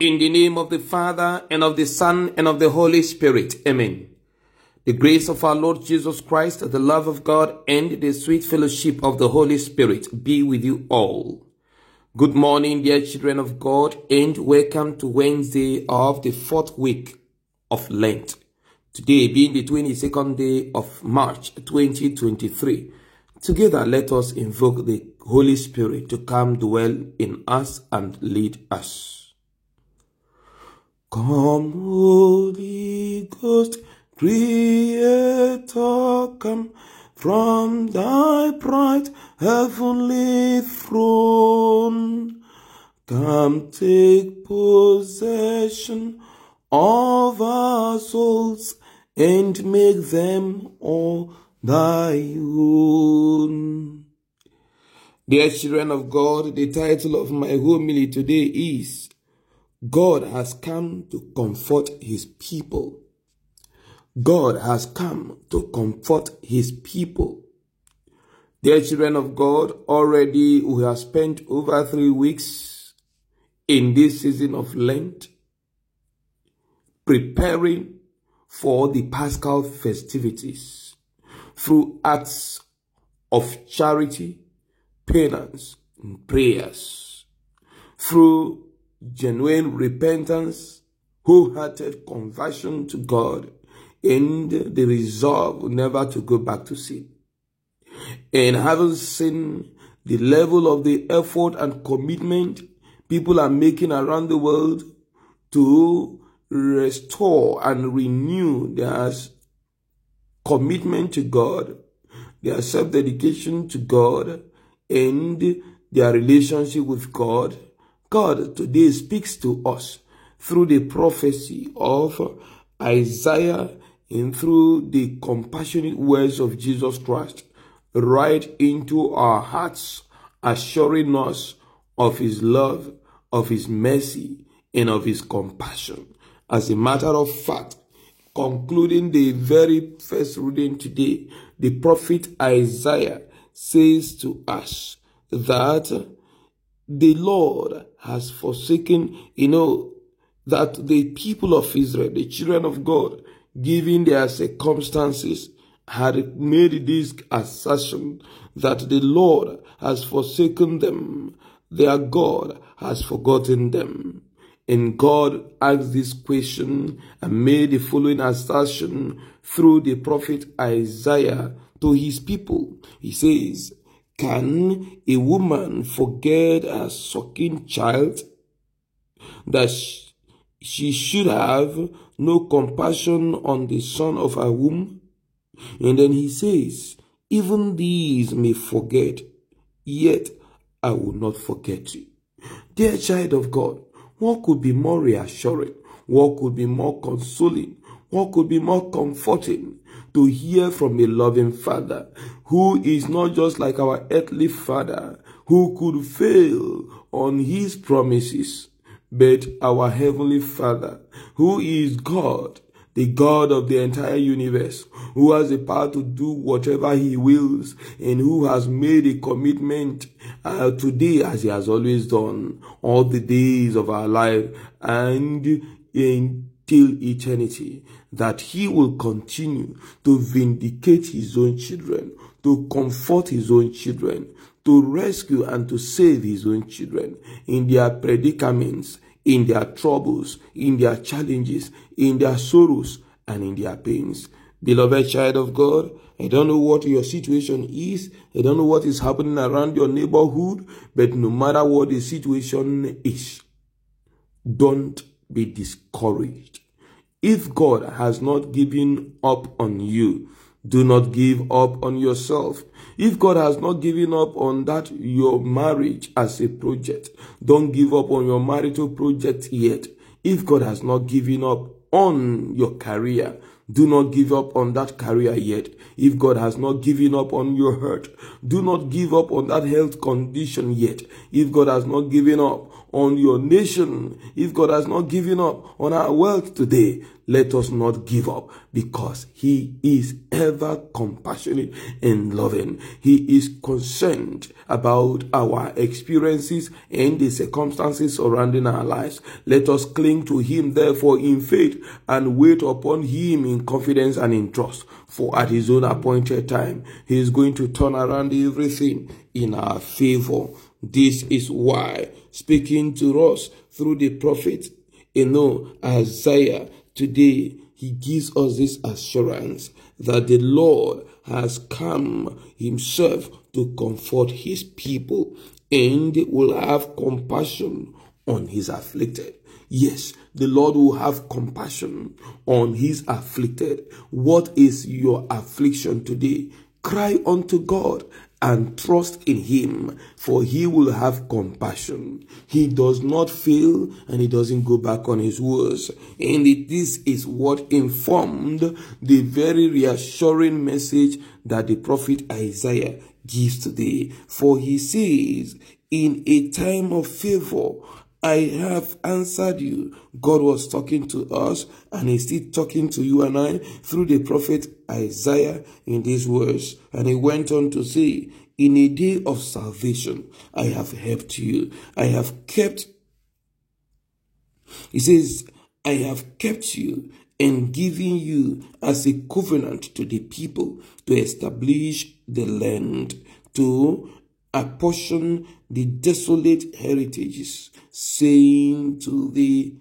In the name of the Father, and of the Son, and of the Holy Spirit. Amen. The grace of our Lord Jesus Christ, the love of God, and the sweet fellowship of the Holy Spirit be with you all. Good morning, dear children of God, and welcome to Wednesday of the fourth week of Lent. Today being the 22nd day of March 2023. Together, let us invoke the Holy Spirit to come dwell in us and lead us. Come, Holy Ghost, Creator, come from thy bright heavenly throne. Come take possession of our souls and make them all thy own. Dear children of God, the title of my homily today is God has come to comfort his people. God has come to comfort his people. Dear children of God, already we have spent over three weeks in this season of Lent preparing for the Paschal festivities through acts of charity, penance, and prayers, through genuine repentance, wholehearted conversion to God, and the resolve never to go back to sin. And having seen the level of the effort and commitment people are making around the world to restore and renew their commitment to God, their self-dedication to God, and their relationship with God, God today speaks to us through the prophecy of Isaiah and through the compassionate words of Jesus Christ right into our hearts, assuring us of his love, of his mercy, and of his compassion. As a matter of fact, concluding the very first reading today, the prophet Isaiah says to us that the Lord has forsaken, you know, that the people of Israel, the children of God, given their circumstances, had made this assertion that the Lord has forsaken them, their God has forgotten them. And God asked this question and made the following assertion through the prophet Isaiah to his people. He says, can a woman forget a sucking child that she should have no compassion on the son of her womb? And then he says, even these may forget, yet I will not forget you. Dear child of God, what could be more reassuring? What could be more consoling? What could be more comforting to hear from a loving Father who is not just like our earthly Father who could fail on his promises, but our Heavenly Father who is God, the God of the entire universe, who has the power to do whatever he wills and who has made a commitment uh, today as he has always done all the days of our life and in till eternity, that he will continue to vindicate his own children, to comfort his own children, to rescue and to save his own children in their predicaments, in their troubles, in their challenges, in their sorrows, and in their pains. Beloved child of God, I don't know what your situation is. I don't know what is happening around your neighborhood, but no matter what the situation is, don't be discouraged. If God has not given up on you, do not give up on yourself. If God has not given up on that, your marriage as a project, don't give up on your marital project yet. If God has not given up on your career, do not give up on that career yet. If God has not given up on your hurt, do not give up on that health condition yet. If God has not given up on your nation, if God has not given up on our world today, let us not give up because He is ever compassionate and loving. He is concerned about our experiences and the circumstances surrounding our lives. Let us cling to Him, therefore, in faith and wait upon Him in confidence and in trust. For at His own appointed time, He is going to turn around everything in our favor. This is why, speaking to us through the prophet, you know, Isaiah, Today, he gives us this assurance that the Lord has come himself to comfort his people and will have compassion on his afflicted. Yes, the Lord will have compassion on his afflicted. What is your affliction today? Cry unto God and trust in him, for he will have compassion. He does not fail and he doesn't go back on his words. And this is what informed the very reassuring message that the prophet Isaiah gives today. For he says, in a time of favor, I have answered you. God was talking to us and he's still talking to you and I through the prophet Isaiah in these words. And he went on to say, in a day of salvation, I have helped you. I have kept, he says, I have kept you and given you as a covenant to the people to establish the land, to apportion the desolate heritages, saying to the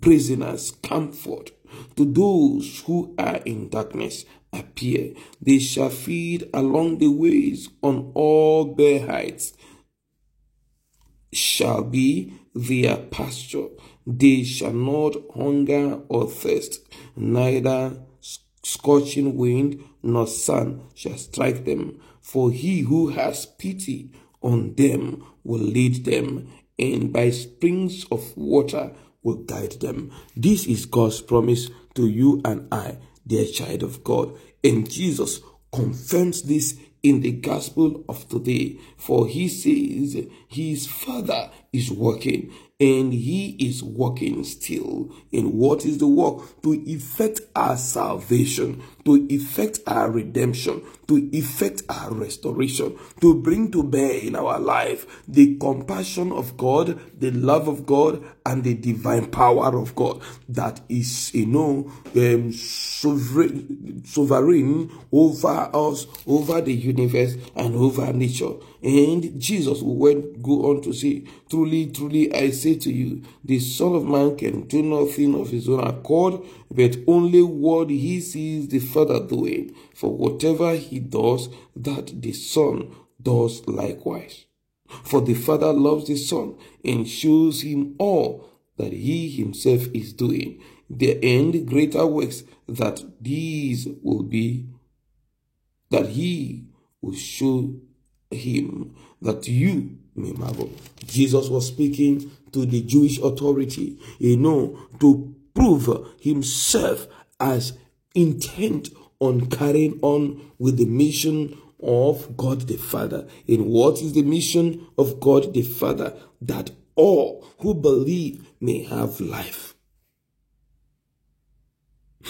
prisoners, comfort, to those who are in darkness, appear. They shall feed along the ways on all their heights, shall be their pasture. They shall not hunger or thirst, neither scorching wind nor sun shall strike them. For he who has pity on them will lead them, and by springs of water will guide them. This is God's promise to you and I, dear child of God. And Jesus confirms this in the gospel of today. For he says his father is working and he is working still. And what is the work? To effect our salvation, to effect our redemption, to effect our restoration, to bring to bear in our life the compassion of God, the love of God, and the divine power of God that is, you know, um, sovereign, sovereign over us, over the universe, and over nature. And Jesus went go on to say, Truly, truly, I say to you, the Son of Man can do nothing of his own accord, but only what he sees the Father doing. For whatever he does, that the Son does likewise. For the Father loves the Son and shows him all that he himself is doing. The end greater works that these will be, that he will show him, that you may marvel. Jesus was speaking to the Jewish authority, you know, to prove himself as intent on carrying on with the mission of God the Father. And what is the mission of God the Father? That all who believe may have life.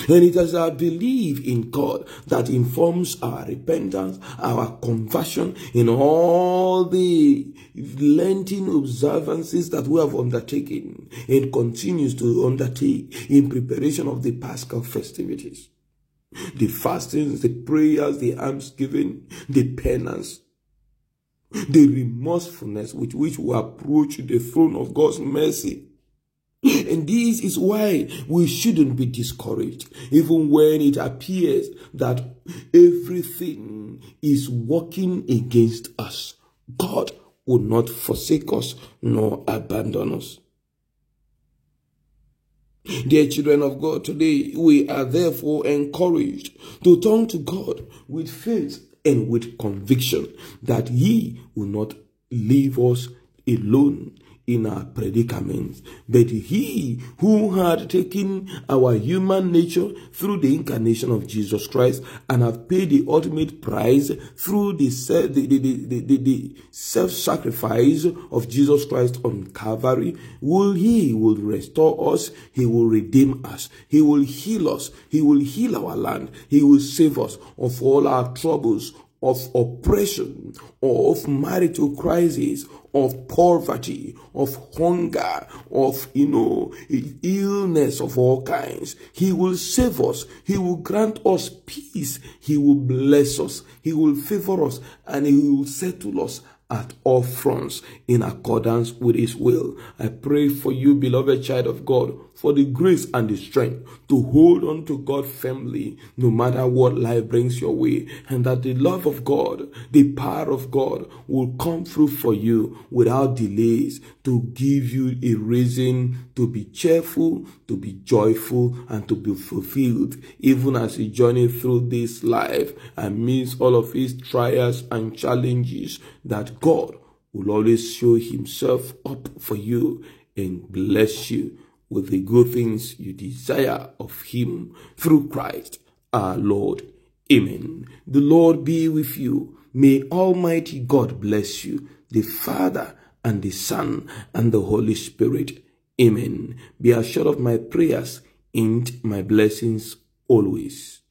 And it is our belief in God that informs our repentance, our conversion in all the Lenten observances that we have undertaken and continues to undertake in preparation of the Paschal festivities. The fastings, the prayers, the almsgiving, the penance, the remorsefulness with which we approach the throne of God's mercy and this is why we shouldn't be discouraged, even when it appears that everything is working against us. God will not forsake us nor abandon us. Dear children of God, today we are therefore encouraged to turn to God with faith and with conviction that He will not leave us alone in our predicaments. But he who had taken our human nature through the incarnation of Jesus Christ and have paid the ultimate price through the, the, the, the, the self-sacrifice of Jesus Christ on Calvary, will he will restore us, he will redeem us, he will heal us, he will heal our land, he will save us of all our troubles, of oppression, of marital crisis, of poverty, of hunger, of, you know, illness of all kinds. He will save us. He will grant us peace. He will bless us. He will favor us and he will settle us at all fronts in accordance with his will. I pray for you, beloved child of God, for the grace and the strength to hold on to God firmly no matter what life brings your way, and that the love of God, the power of God will come through for you without delays to give you a reason to be cheerful, to be joyful, and to be fulfilled, even as you journey through this life amidst all of its trials and challenges, that God will always show himself up for you and bless you with the good things you desire of him through Christ our Lord. Amen. The Lord be with you. May Almighty God bless you, the Father and the Son and the Holy Spirit. Amen. Be assured of my prayers and my blessings always.